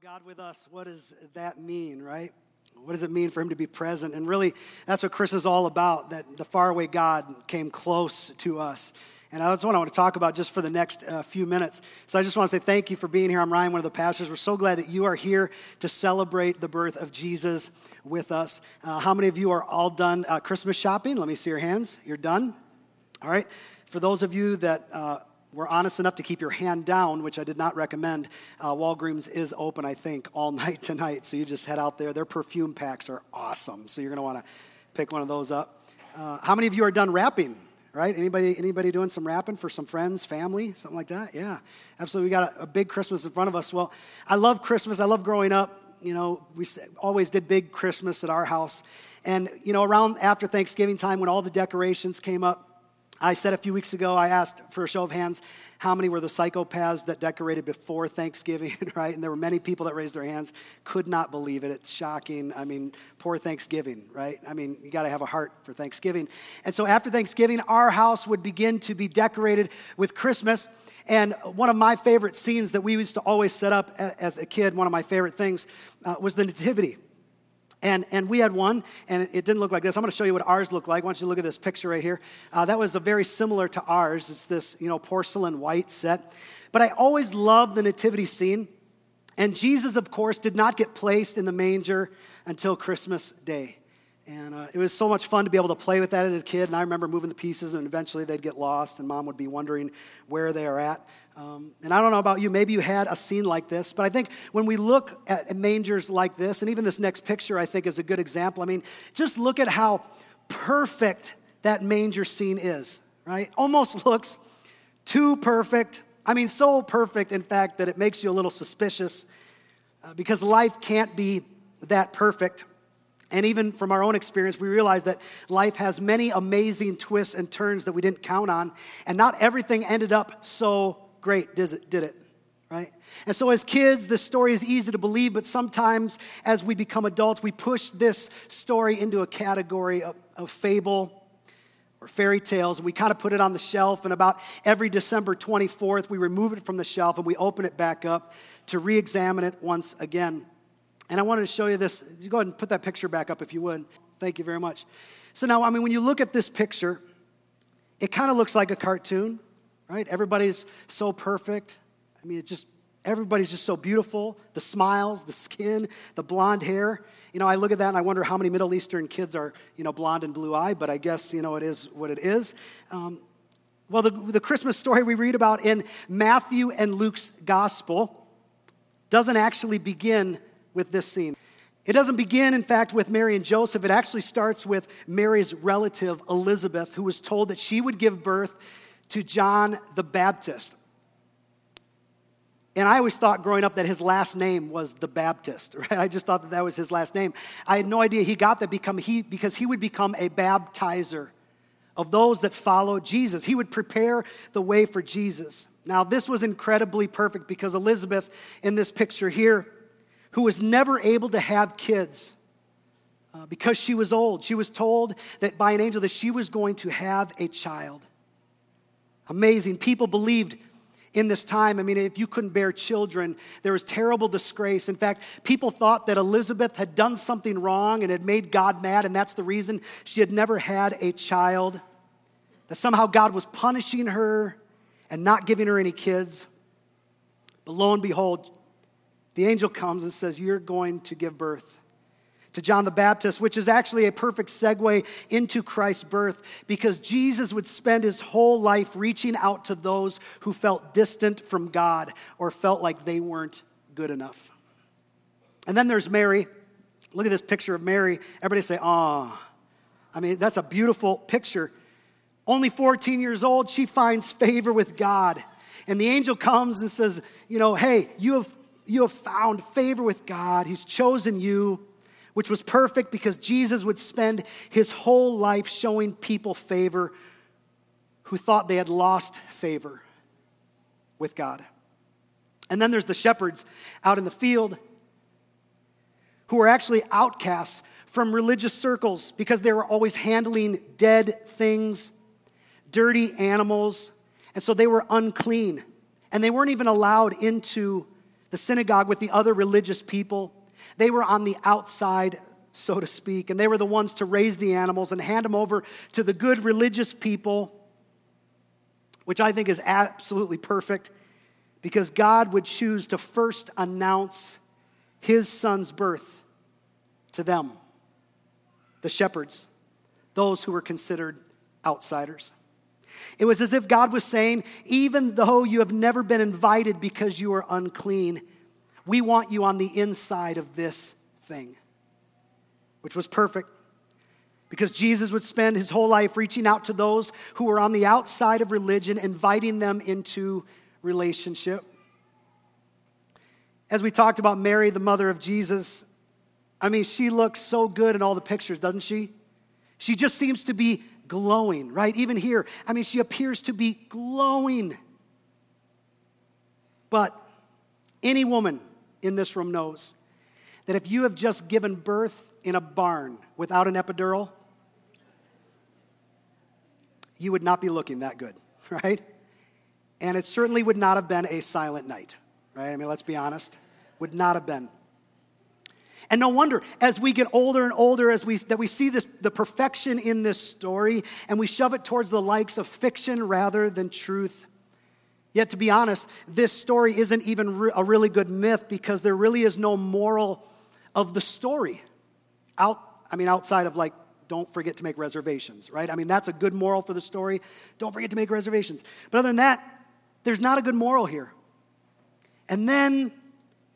God with us, what does that mean, right? What does it mean for him to be present? And really, that's what Chris is all about that the faraway God came close to us. And that's what I want to talk about just for the next uh, few minutes. So I just want to say thank you for being here. I'm Ryan, one of the pastors. We're so glad that you are here to celebrate the birth of Jesus with us. Uh, how many of you are all done uh, Christmas shopping? Let me see your hands. You're done? All right. For those of you that uh, were honest enough to keep your hand down, which I did not recommend, uh, Walgreens is open, I think, all night tonight. So you just head out there. Their perfume packs are awesome. So you're going to want to pick one of those up. Uh, how many of you are done wrapping? Right? Anybody, anybody doing some wrapping for some friends, family, something like that? Yeah, absolutely. We got a, a big Christmas in front of us. Well, I love Christmas. I love growing up. You know, we always did big Christmas at our house. And, you know, around after Thanksgiving time when all the decorations came up, I said a few weeks ago, I asked for a show of hands, how many were the psychopaths that decorated before Thanksgiving, right? And there were many people that raised their hands, could not believe it. It's shocking. I mean, poor Thanksgiving, right? I mean, you got to have a heart for Thanksgiving. And so after Thanksgiving, our house would begin to be decorated with Christmas. And one of my favorite scenes that we used to always set up as a kid, one of my favorite things, uh, was the Nativity. And, and we had one, and it didn't look like this. I'm going to show you what ours looked like. Why don't you look at this picture right here? Uh, that was a very similar to ours. It's this, you know, porcelain white set. But I always loved the nativity scene. And Jesus, of course, did not get placed in the manger until Christmas Day. And uh, it was so much fun to be able to play with that as a kid. And I remember moving the pieces, and eventually they'd get lost, and mom would be wondering where they are at. Um, and I don't know about you, maybe you had a scene like this, but I think when we look at mangers like this, and even this next picture, I think is a good example. I mean, just look at how perfect that manger scene is, right? Almost looks too perfect. I mean, so perfect, in fact, that it makes you a little suspicious uh, because life can't be that perfect. And even from our own experience, we realize that life has many amazing twists and turns that we didn't count on, and not everything ended up so great, did it? Did it? Right? And so, as kids, this story is easy to believe, but sometimes as we become adults, we push this story into a category of, of fable or fairy tales. And we kind of put it on the shelf, and about every December 24th, we remove it from the shelf and we open it back up to re examine it once again. And I wanted to show you this. You go ahead and put that picture back up if you would. Thank you very much. So, now, I mean, when you look at this picture, it kind of looks like a cartoon right? Everybody's so perfect. I mean, it's just, everybody's just so beautiful. The smiles, the skin, the blonde hair. You know, I look at that and I wonder how many Middle Eastern kids are, you know, blonde and blue eyed, but I guess, you know, it is what it is. Um, well, the, the Christmas story we read about in Matthew and Luke's gospel doesn't actually begin with this scene. It doesn't begin, in fact, with Mary and Joseph. It actually starts with Mary's relative, Elizabeth, who was told that she would give birth to John the Baptist. And I always thought growing up that his last name was the Baptist, right? I just thought that that was his last name. I had no idea he got that become he, because he would become a baptizer of those that follow Jesus. He would prepare the way for Jesus. Now, this was incredibly perfect because Elizabeth, in this picture here, who was never able to have kids uh, because she was old, she was told that by an angel that she was going to have a child. Amazing. People believed in this time. I mean, if you couldn't bear children, there was terrible disgrace. In fact, people thought that Elizabeth had done something wrong and had made God mad, and that's the reason she had never had a child. That somehow God was punishing her and not giving her any kids. But lo and behold, the angel comes and says, You're going to give birth to John the Baptist, which is actually a perfect segue into Christ's birth because Jesus would spend his whole life reaching out to those who felt distant from God or felt like they weren't good enough. And then there's Mary. Look at this picture of Mary. Everybody say, ah. I mean, that's a beautiful picture. Only 14 years old, she finds favor with God. And the angel comes and says, You know, hey, you have, you have found favor with God. He's chosen you which was perfect because Jesus would spend his whole life showing people favor who thought they had lost favor with God. And then there's the shepherds out in the field who were actually outcasts from religious circles because they were always handling dead things, dirty animals, and so they were unclean. And they weren't even allowed into the synagogue with the other religious people. They were on the outside, so to speak, and they were the ones to raise the animals and hand them over to the good religious people, which I think is absolutely perfect because God would choose to first announce his son's birth to them, the shepherds, those who were considered outsiders. It was as if God was saying, even though you have never been invited because you are unclean, we want you on the inside of this thing, which was perfect because Jesus would spend his whole life reaching out to those who were on the outside of religion, inviting them into relationship. As we talked about Mary, the mother of Jesus, I mean, she looks so good in all the pictures, doesn't she? She just seems to be glowing, right? Even here, I mean, she appears to be glowing. But any woman in this room knows that if you have just given birth in a barn without an epidural, you would not be looking that good, right? And it certainly would not have been a silent night, right? I mean, let's be honest, would not have been. And no wonder, as we get older and older, as we that we see this the perfection in this story, and we shove it towards the likes of fiction rather than truth. Yet, to be honest, this story isn't even a really good myth because there really is no moral of the story. Out, I mean, outside of like, don't forget to make reservations, right? I mean, that's a good moral for the story. Don't forget to make reservations. But other than that, there's not a good moral here. And then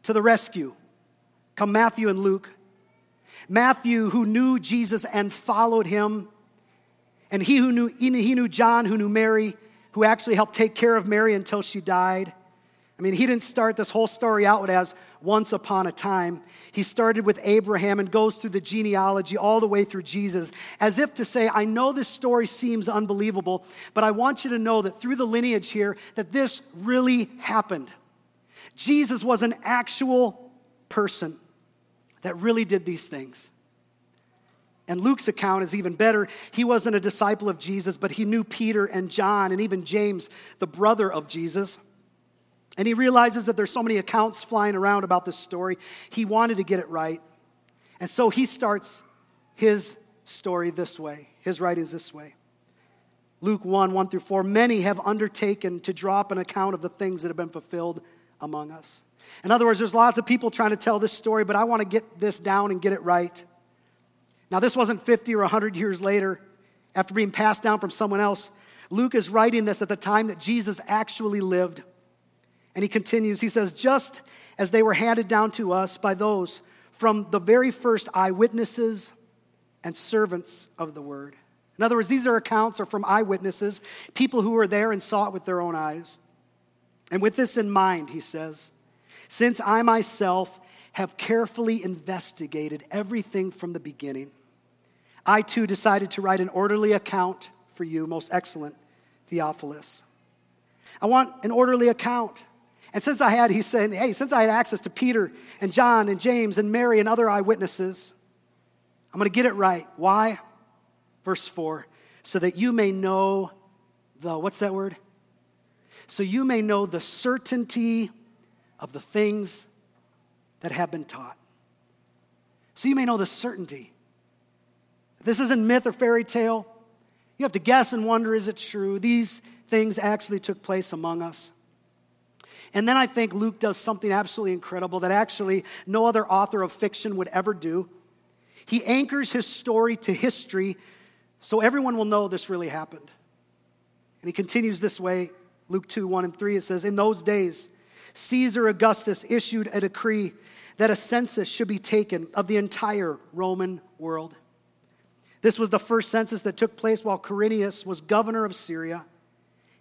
to the rescue come Matthew and Luke. Matthew, who knew Jesus and followed him, and he who knew, he knew John, who knew Mary, who actually helped take care of Mary until she died. I mean, he didn't start this whole story out as once upon a time. He started with Abraham and goes through the genealogy all the way through Jesus, as if to say, I know this story seems unbelievable, but I want you to know that through the lineage here, that this really happened. Jesus was an actual person that really did these things. And Luke's account is even better. He wasn't a disciple of Jesus, but he knew Peter and John and even James, the brother of Jesus. And he realizes that there's so many accounts flying around about this story. He wanted to get it right. And so he starts his story this way, his writings this way. Luke 1 1 through 4 Many have undertaken to draw up an account of the things that have been fulfilled among us. In other words, there's lots of people trying to tell this story, but I want to get this down and get it right. Now, this wasn't 50 or 100 years later after being passed down from someone else. Luke is writing this at the time that Jesus actually lived. And he continues, he says, just as they were handed down to us by those from the very first eyewitnesses and servants of the word. In other words, these are accounts are from eyewitnesses, people who were there and saw it with their own eyes. And with this in mind, he says, since I myself have carefully investigated everything from the beginning, I too decided to write an orderly account for you, most excellent Theophilus. I want an orderly account and since I had, he's saying, hey, since I had access to Peter and John and James and Mary and other eyewitnesses, I'm going to get it right. Why? Verse 4 so that you may know the, what's that word? So you may know the certainty of the things that have been taught. So you may know the certainty. This isn't myth or fairy tale. You have to guess and wonder is it true? These things actually took place among us. And then I think Luke does something absolutely incredible that actually no other author of fiction would ever do. He anchors his story to history so everyone will know this really happened. And he continues this way Luke 2 1 and 3. It says, In those days, Caesar Augustus issued a decree that a census should be taken of the entire Roman world. This was the first census that took place while Quirinius was governor of Syria,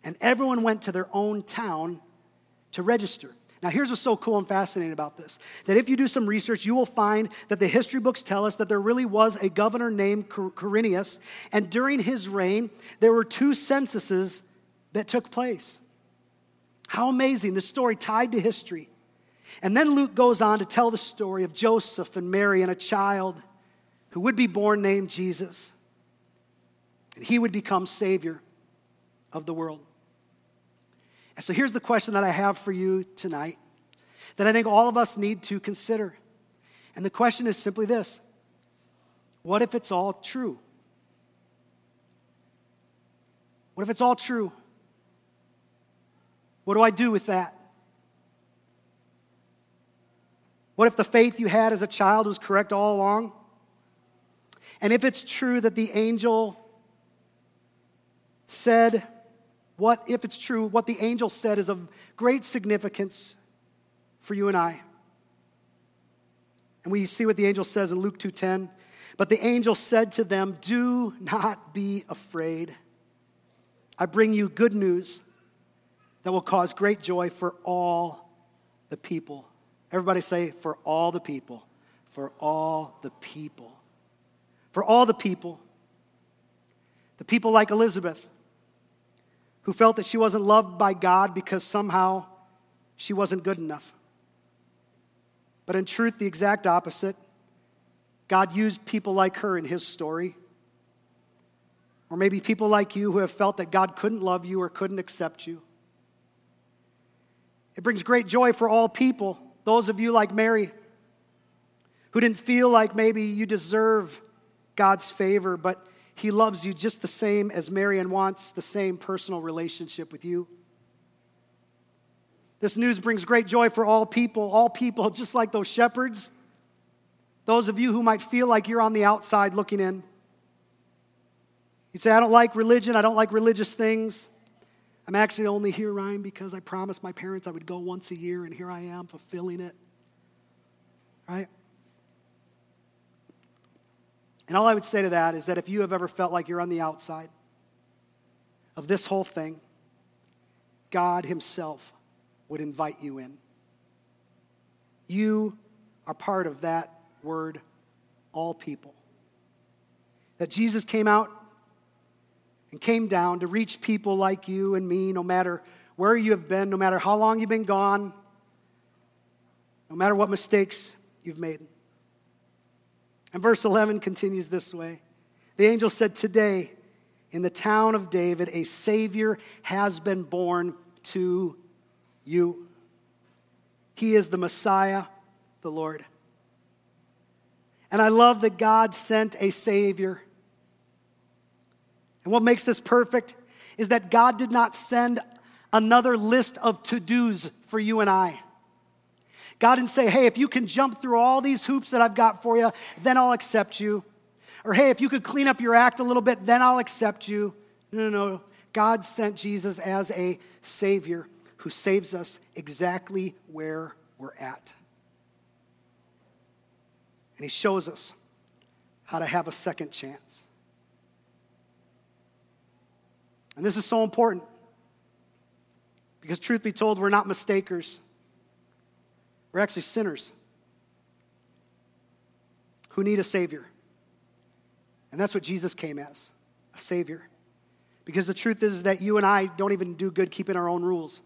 and everyone went to their own town to register. Now, here's what's so cool and fascinating about this that if you do some research, you will find that the history books tell us that there really was a governor named Quirinius, and during his reign, there were two censuses that took place. How amazing, the story tied to history. And then Luke goes on to tell the story of Joseph and Mary and a child who would be born named Jesus. And he would become Savior of the world. And so here's the question that I have for you tonight. that I think all of us need to consider. And the question is simply this What if it's all true? What if it's all true? What do I do with that? What if the faith you had as a child was correct all along? And if it's true that the angel said, what if it's true, what the angel said is of great significance for you and I? And we see what the angel says in Luke 2:10. But the angel said to them, "Do not be afraid. I bring you good news that will cause great joy for all the people." Everybody say, "For all the people." For all the people. For all the people. The people like Elizabeth, who felt that she wasn't loved by God because somehow she wasn't good enough. But in truth, the exact opposite. God used people like her in his story. Or maybe people like you who have felt that God couldn't love you or couldn't accept you. It brings great joy for all people, those of you like Mary, who didn't feel like maybe you deserve God's favor, but He loves you just the same as Mary and wants the same personal relationship with you. This news brings great joy for all people, all people, just like those shepherds, those of you who might feel like you're on the outside looking in. You say, I don't like religion, I don't like religious things. I'm actually only here, Ryan, because I promised my parents I would go once a year, and here I am fulfilling it. Right? And all I would say to that is that if you have ever felt like you're on the outside of this whole thing, God Himself would invite you in. You are part of that word, all people. That Jesus came out and came down to reach people like you and me, no matter where you have been, no matter how long you've been gone, no matter what mistakes you've made. And verse 11 continues this way The angel said, Today, in the town of David, a Savior has been born to you. He is the Messiah, the Lord. And I love that God sent a Savior. And what makes this perfect is that God did not send another list of to dos for you and I. God didn't say, hey, if you can jump through all these hoops that I've got for you, then I'll accept you. Or hey, if you could clean up your act a little bit, then I'll accept you. No, no, no. God sent Jesus as a Savior who saves us exactly where we're at. And He shows us how to have a second chance. And this is so important because, truth be told, we're not mistakers. We're actually sinners who need a Savior. And that's what Jesus came as a Savior. Because the truth is that you and I don't even do good keeping our own rules.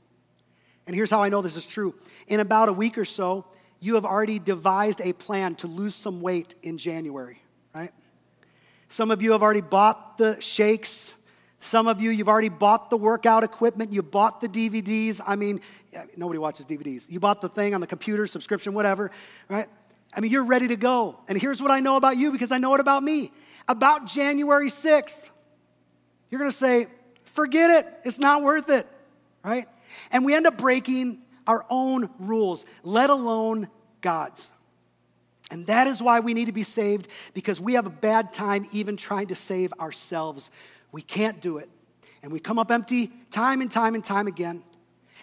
And here's how I know this is true. In about a week or so, you have already devised a plan to lose some weight in January, right? Some of you have already bought the shakes. Some of you, you've already bought the workout equipment. You bought the DVDs. I mean, nobody watches DVDs. You bought the thing on the computer, subscription, whatever, right? I mean, you're ready to go. And here's what I know about you because I know it about me. About January 6th, you're going to say, forget it. It's not worth it, right? And we end up breaking our own rules, let alone God's. And that is why we need to be saved because we have a bad time even trying to save ourselves. We can't do it. And we come up empty time and time and time again.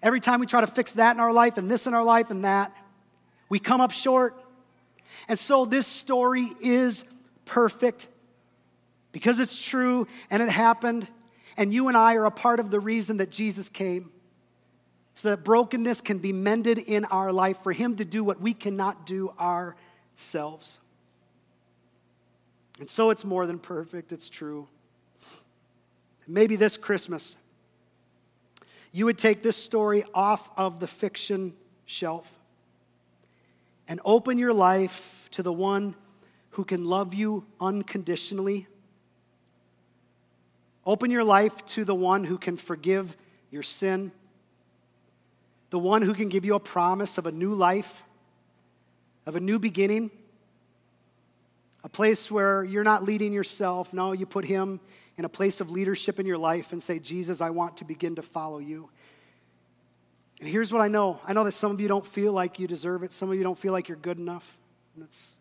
Every time we try to fix that in our life and this in our life and that, we come up short. And so this story is perfect because it's true and it happened. And you and I are a part of the reason that Jesus came so that brokenness can be mended in our life, for Him to do what we cannot do ourselves. And so it's more than perfect, it's true. Maybe this Christmas, you would take this story off of the fiction shelf and open your life to the one who can love you unconditionally. Open your life to the one who can forgive your sin the one who can give you a promise of a new life, of a new beginning, a place where you're not leading yourself. No, you put Him in a place of leadership in your life and say, Jesus, I want to begin to follow you. And here's what I know I know that some of you don't feel like you deserve it, some of you don't feel like you're good enough. And that's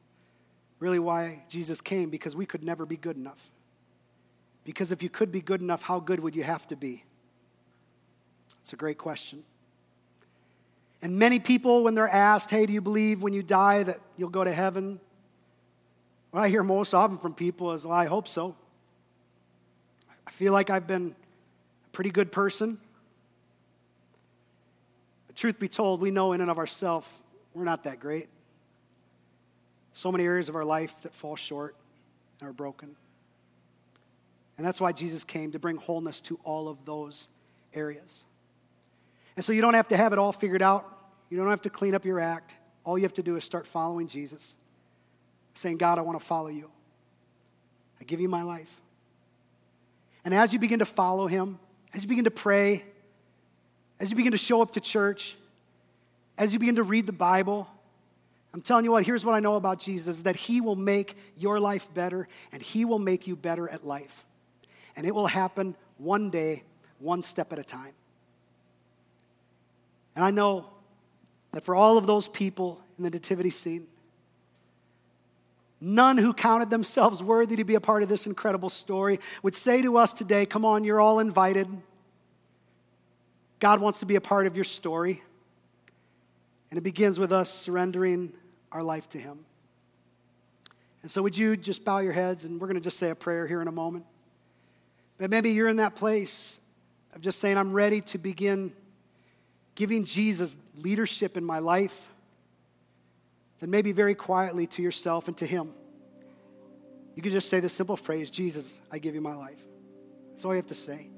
really why Jesus came, because we could never be good enough. Because if you could be good enough, how good would you have to be? It's a great question. And many people, when they're asked, hey, do you believe when you die that you'll go to heaven? What I hear most often from people is, well, I hope so. I feel like I've been a pretty good person. But truth be told, we know in and of ourselves we're not that great. So many areas of our life that fall short and are broken. And that's why Jesus came to bring wholeness to all of those areas. And so you don't have to have it all figured out. You don't have to clean up your act. All you have to do is start following Jesus, saying, God, I want to follow you. I give you my life. And as you begin to follow him, as you begin to pray, as you begin to show up to church, as you begin to read the Bible, I'm telling you what, here's what I know about Jesus that he will make your life better and he will make you better at life. And it will happen one day, one step at a time. And I know that for all of those people in the nativity scene, none who counted themselves worthy to be a part of this incredible story would say to us today, Come on, you're all invited. God wants to be a part of your story. And it begins with us surrendering our life to Him. And so, would you just bow your heads and we're going to just say a prayer here in a moment. But maybe you're in that place of just saying, I'm ready to begin giving Jesus leadership in my life. Then maybe very quietly to yourself and to Him. You could just say the simple phrase, Jesus, I give you my life. That's all you have to say.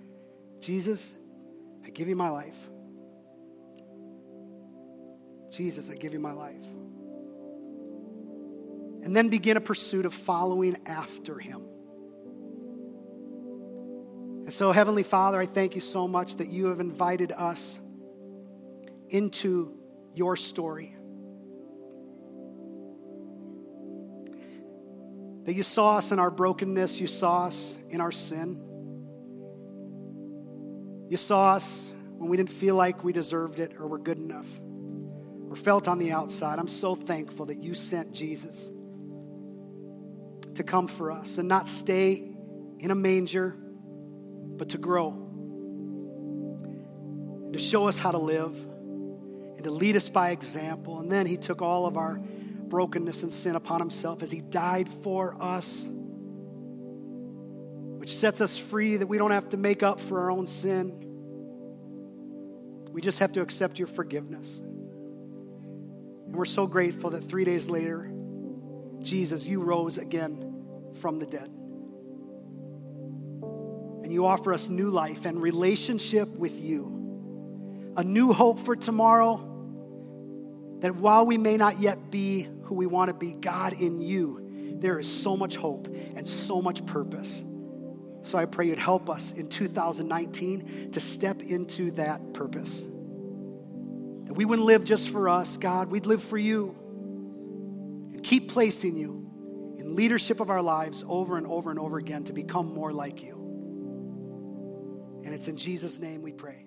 Jesus, I give you my life. Jesus, I give you my life. And then begin a pursuit of following after Him. And so, Heavenly Father, I thank you so much that you have invited us into your story. That you saw us in our brokenness, you saw us in our sin. You saw us when we didn't feel like we deserved it or were good enough or felt on the outside. I'm so thankful that you sent Jesus to come for us and not stay in a manger but to grow and to show us how to live and to lead us by example. And then he took all of our brokenness and sin upon himself as he died for us, which sets us free that we don't have to make up for our own sin. We just have to accept your forgiveness. And we're so grateful that three days later, Jesus, you rose again from the dead and you offer us new life and relationship with you. A new hope for tomorrow. That while we may not yet be who we want to be, God, in you, there is so much hope and so much purpose. So I pray you'd help us in 2019 to step into that purpose. That we wouldn't live just for us, God, we'd live for you. And keep placing you in leadership of our lives over and over and over again to become more like you. And it's in Jesus' name we pray.